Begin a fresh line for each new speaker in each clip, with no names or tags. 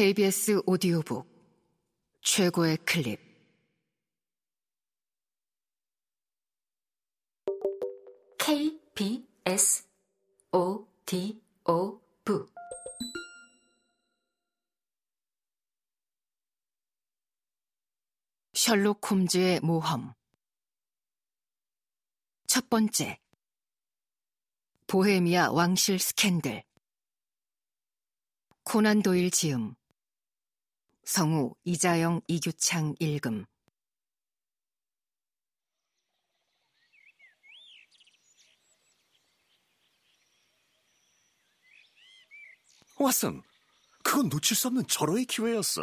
KBS 오디오북 최고의 클립.
KBS 오디오북.
셜록 홈즈의 모험. 첫 번째. 보헤미아 왕실 스캔들. 코난 도일 지음 성우 이자영 이규창 읽음
왓슨, 그건 놓칠 수 없는 절호의 기회였어.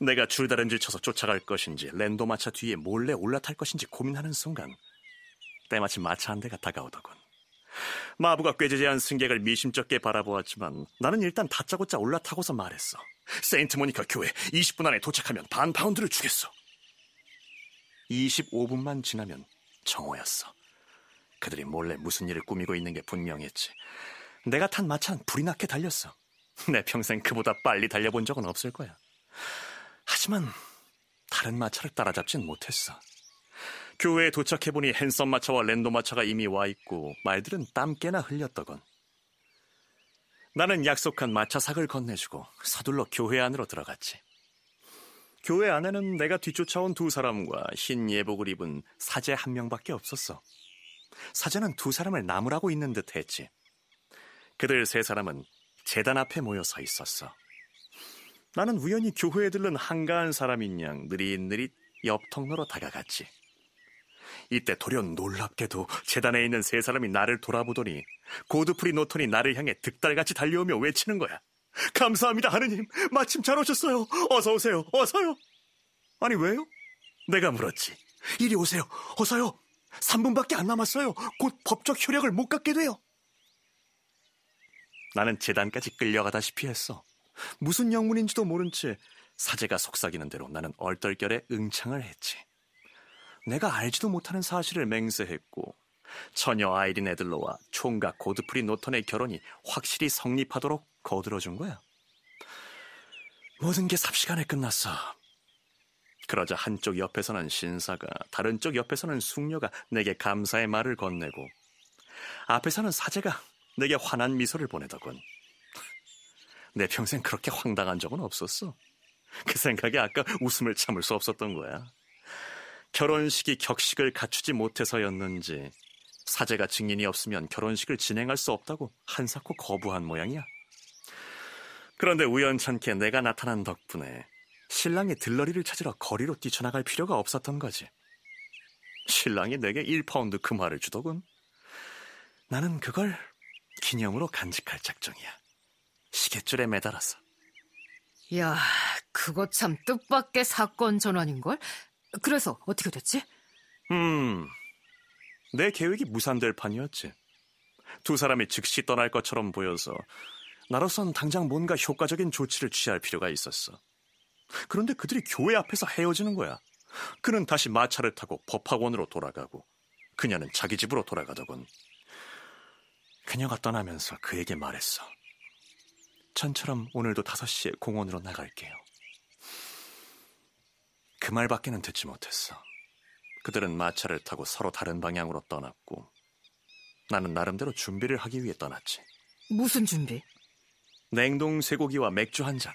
내가 줄다름질 쳐서 쫓아갈 것인지 랜도 마차 뒤에 몰래 올라탈 것인지 고민하는 순간 때마침 마차 한 대가 다가오더군. 마부가 꾀지지한 승객을 미심쩍게 바라보았지만 나는 일단 다짜고짜 올라타고서 말했어. 세인트 모니카 교회 20분 안에 도착하면 반 파운드를 주겠어. 25분만 지나면 정오였어. 그들이 몰래 무슨 일을 꾸미고 있는 게 분명했지. 내가 탄 마차는 불이 나게 달렸어. 내 평생 그보다 빨리 달려본 적은 없을 거야. 하지만 다른 마차를 따라잡진 못했어. 교회에 도착해보니 핸섬 마차와 랜도 마차가 이미 와 있고 말들은 땀깨나 흘렸더군. 나는 약속한 마차삭을 건네주고 서둘러 교회 안으로 들어갔지. 교회 안에는 내가 뒤쫓아온 두 사람과 흰 예복을 입은 사제 한 명밖에 없었어. 사제는 두 사람을 나무라고 있는 듯 했지. 그들 세 사람은 재단 앞에 모여 서 있었어. 나는 우연히 교회에 들른 한가한 사람인 양 느릿느릿 옆 통로로 다가갔지. 이때 돌연 놀랍게도 재단에 있는 세 사람이 나를 돌아보더니 고드프리 노턴이 나를 향해 득달같이 달려오며 외치는 거야. 감사합니다, 하느님. 마침 잘 오셨어요. 어서 오세요. 어서요. 아니, 왜요? 내가 물었지. 이리 오세요. 어서요. 3분밖에 안 남았어요. 곧 법적 효력을 못 갖게 돼요. 나는 재단까지 끌려가다시피 했어. 무슨 영문인지도 모른 채 사제가 속삭이는 대로 나는 얼떨결에 응창을 했지. 내가 알지도 못하는 사실을 맹세했고 처녀 아이린 애들로와 총각 고드프리 노턴의 결혼이 확실히 성립하도록 거들어준 거야. 모든 게 삽시간에 끝났어. 그러자 한쪽 옆에서는 신사가 다른 쪽 옆에서는 숙녀가 내게 감사의 말을 건네고 앞에서는 사제가 내게 환한 미소를 보내더군. 내 평생 그렇게 황당한 적은 없었어. 그 생각에 아까 웃음을 참을 수 없었던 거야. 결혼식이 격식을 갖추지 못해서였는지 사제가 증인이 없으면 결혼식을 진행할 수 없다고 한사코 거부한 모양이야. 그런데 우연찮게 내가 나타난 덕분에 신랑이 들러리를 찾으러 거리로 뛰쳐나갈 필요가 없었던 거지. 신랑이 내게 1파운드 금화를 그 주더군. 나는 그걸 기념으로 간직할 작정이야. 시계줄에 매달았어.
야, 그거 참 뜻밖의 사건 전환인걸? 그래서 어떻게 됐지?
음, 내 계획이 무산될 판이었지. 두 사람이 즉시 떠날 것처럼 보여서 나로선 당장 뭔가 효과적인 조치를 취할 필요가 있었어. 그런데 그들이 교회 앞에서 헤어지는 거야. 그는 다시 마차를 타고 법학원으로 돌아가고 그녀는 자기 집으로 돌아가더군. 그녀가 떠나면서 그에게 말했어. 전처럼 오늘도 5시에 공원으로 나갈게요. 그 말밖에는 듣지 못했어. 그들은 마차를 타고 서로 다른 방향으로 떠났고 나는 나름대로 준비를 하기 위해 떠났지.
무슨 준비?
냉동 쇠고기와 맥주 한 잔.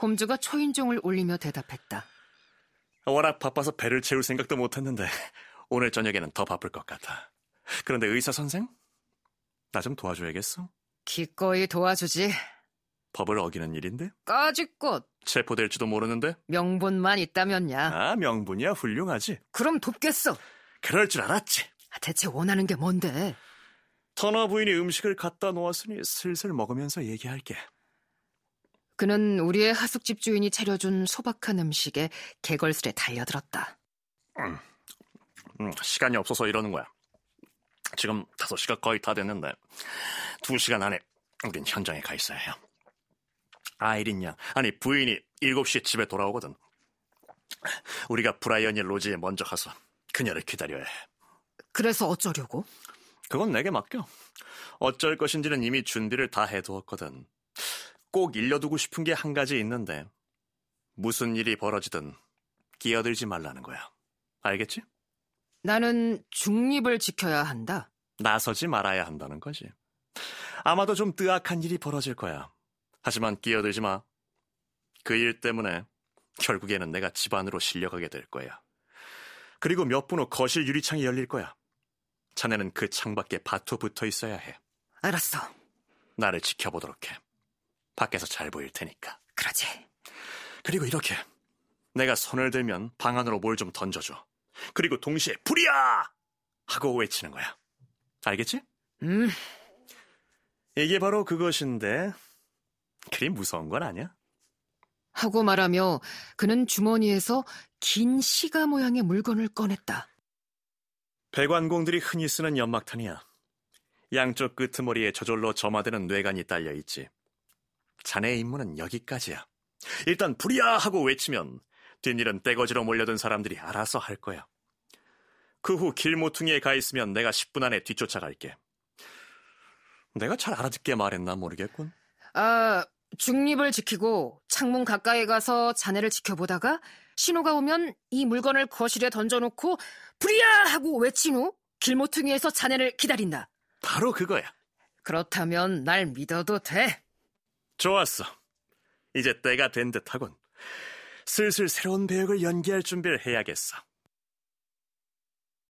홈즈가 초인종을 울리며 대답했다.
워낙 바빠서 배를 채울 생각도 못했는데 오늘 저녁에는 더 바쁠 것 같아. 그런데 의사 선생? 나 좀 도와줘야겠어?
기꺼이 도와주지.
법을 어기는 일인데?
까짓것.
체포될지도 모르는데?
명분만 있다면야.
아, 명분이야 훌륭하지.
그럼 돕겠어.
그럴 줄 알았지.
대체 원하는 게 뭔데?
터너 부인이 음식을 갖다 놓았으니 슬슬 먹으면서 얘기할게.
그는 우리의 하숙집 주인이 차려준 소박한 음식에 개걸스레 달려들었다.
음, 음, 시간이 없어서 이러는 거야. 지금 5시가 거의 다 됐는데 2시간 안에 우린 현장에 가 있어야 해요. 아이린 양, 아니 부인이 7시에 집에 돌아오거든. 우리가 브라이언이 로지에 먼저 가서 그녀를 기다려야 해.
그래서 어쩌려고?
그건 내게 맡겨. 어쩔 것인지는 이미 준비를 다 해두었거든. 꼭 일려두고 싶은 게 한 가지 있는데 무슨 일이 벌어지든 끼어들지 말라는 거야. 알겠지?
나는 중립을 지켜야 한다.
나서지 말아야 한다는 거지. 아마도 좀 뜨악한 일이 벌어질 거야. 하지만 끼어들지 마. 그 일 때문에 결국에는 내가 집안으로 실려가게 될 거야. 그리고 몇 분 후 거실 유리창이 열릴 거야. 자네는 그 창밖에 바투 붙어 있어야 해.
알았어.
나를 지켜보도록 해. 밖에서 잘 보일 테니까.
그러지.
그리고 이렇게 내가 손을 들면 방 안으로 뭘 좀 던져줘. 그리고 동시에 불이야! 하고 외치는 거야. 알겠지?
음,
이게 바로 그것인데 그리 무서운 건 아니야.
하고 말하며 그는 주머니에서 긴 시가 모양의 물건을 꺼냈다.
배관공들이 흔히 쓰는 연막탄이야. 양쪽 끄트머리에 저절로 점화되는 뇌관이 딸려 있지. 자네의 임무는 여기까지야. 일단 불이야 하고 외치면 뒷일은 떼거지로 몰려든 사람들이 알아서 할 거야. 그 후 길모퉁이에 가 있으면 내가 10분 안에 뒤쫓아갈게. 내가 잘 알아듣게 말했나 모르겠군.
아, 중립을 지키고 창문 가까이 가서 자네를 지켜보다가 신호가 오면 이 물건을 거실에 던져놓고 불이야 하고 외친 후 길모퉁이에서 자네를 기다린다.
바로 그거야.
그렇다면 날 믿어도 돼.
좋았어. 이제 때가 된 듯하군. 슬슬 새로운 배역을 연기할 준비를 해야겠어.